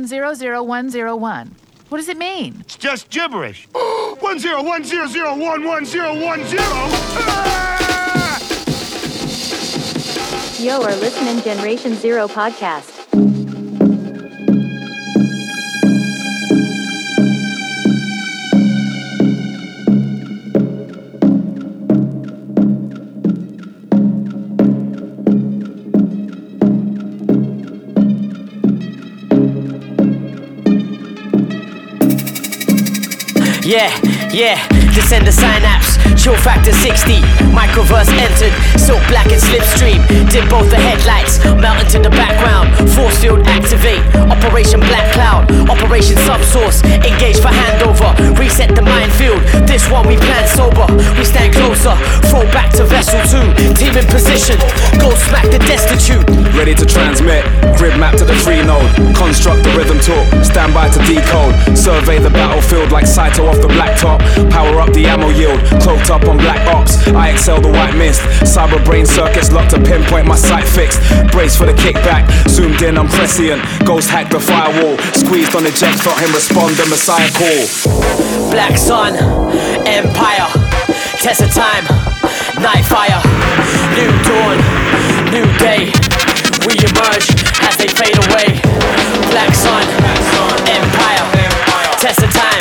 1010101. What does it mean? It's just gibberish. 10100110110. Yo are listening Generation Zero podcast. Yeah, yeah, descend the synapse, chill factor 60. Microverse entered, silk black and slipstream. Did both the headlights, melt into the background. Force field activate, Operation Black Cloud, Operation Subsource. Engage for handover, reset the minefield. This one we plan sober, we stand closer. Throw back to vessel 2, team in position. Go smack the destitute. Ready to transmit, grid map to the free node. Construct the rhythm talk, stand by to decode. Survey the battlefield like Saito off the blacktop. Power up the ammo yield, cloaked up on black ops. I excel the white mist. Cyber brain circuits locked to pinpoint my sight fixed. Brace for the kickback, zoomed in, I'm prescient. Ghost hack the firewall. Squeezed on the jet, felt him respond, the messiah call. Black Sun, Empire, Test of Time, Night Fire, New Dawn, New Day. We emerge as they fade away. Black Sun, Empire, Test of Time,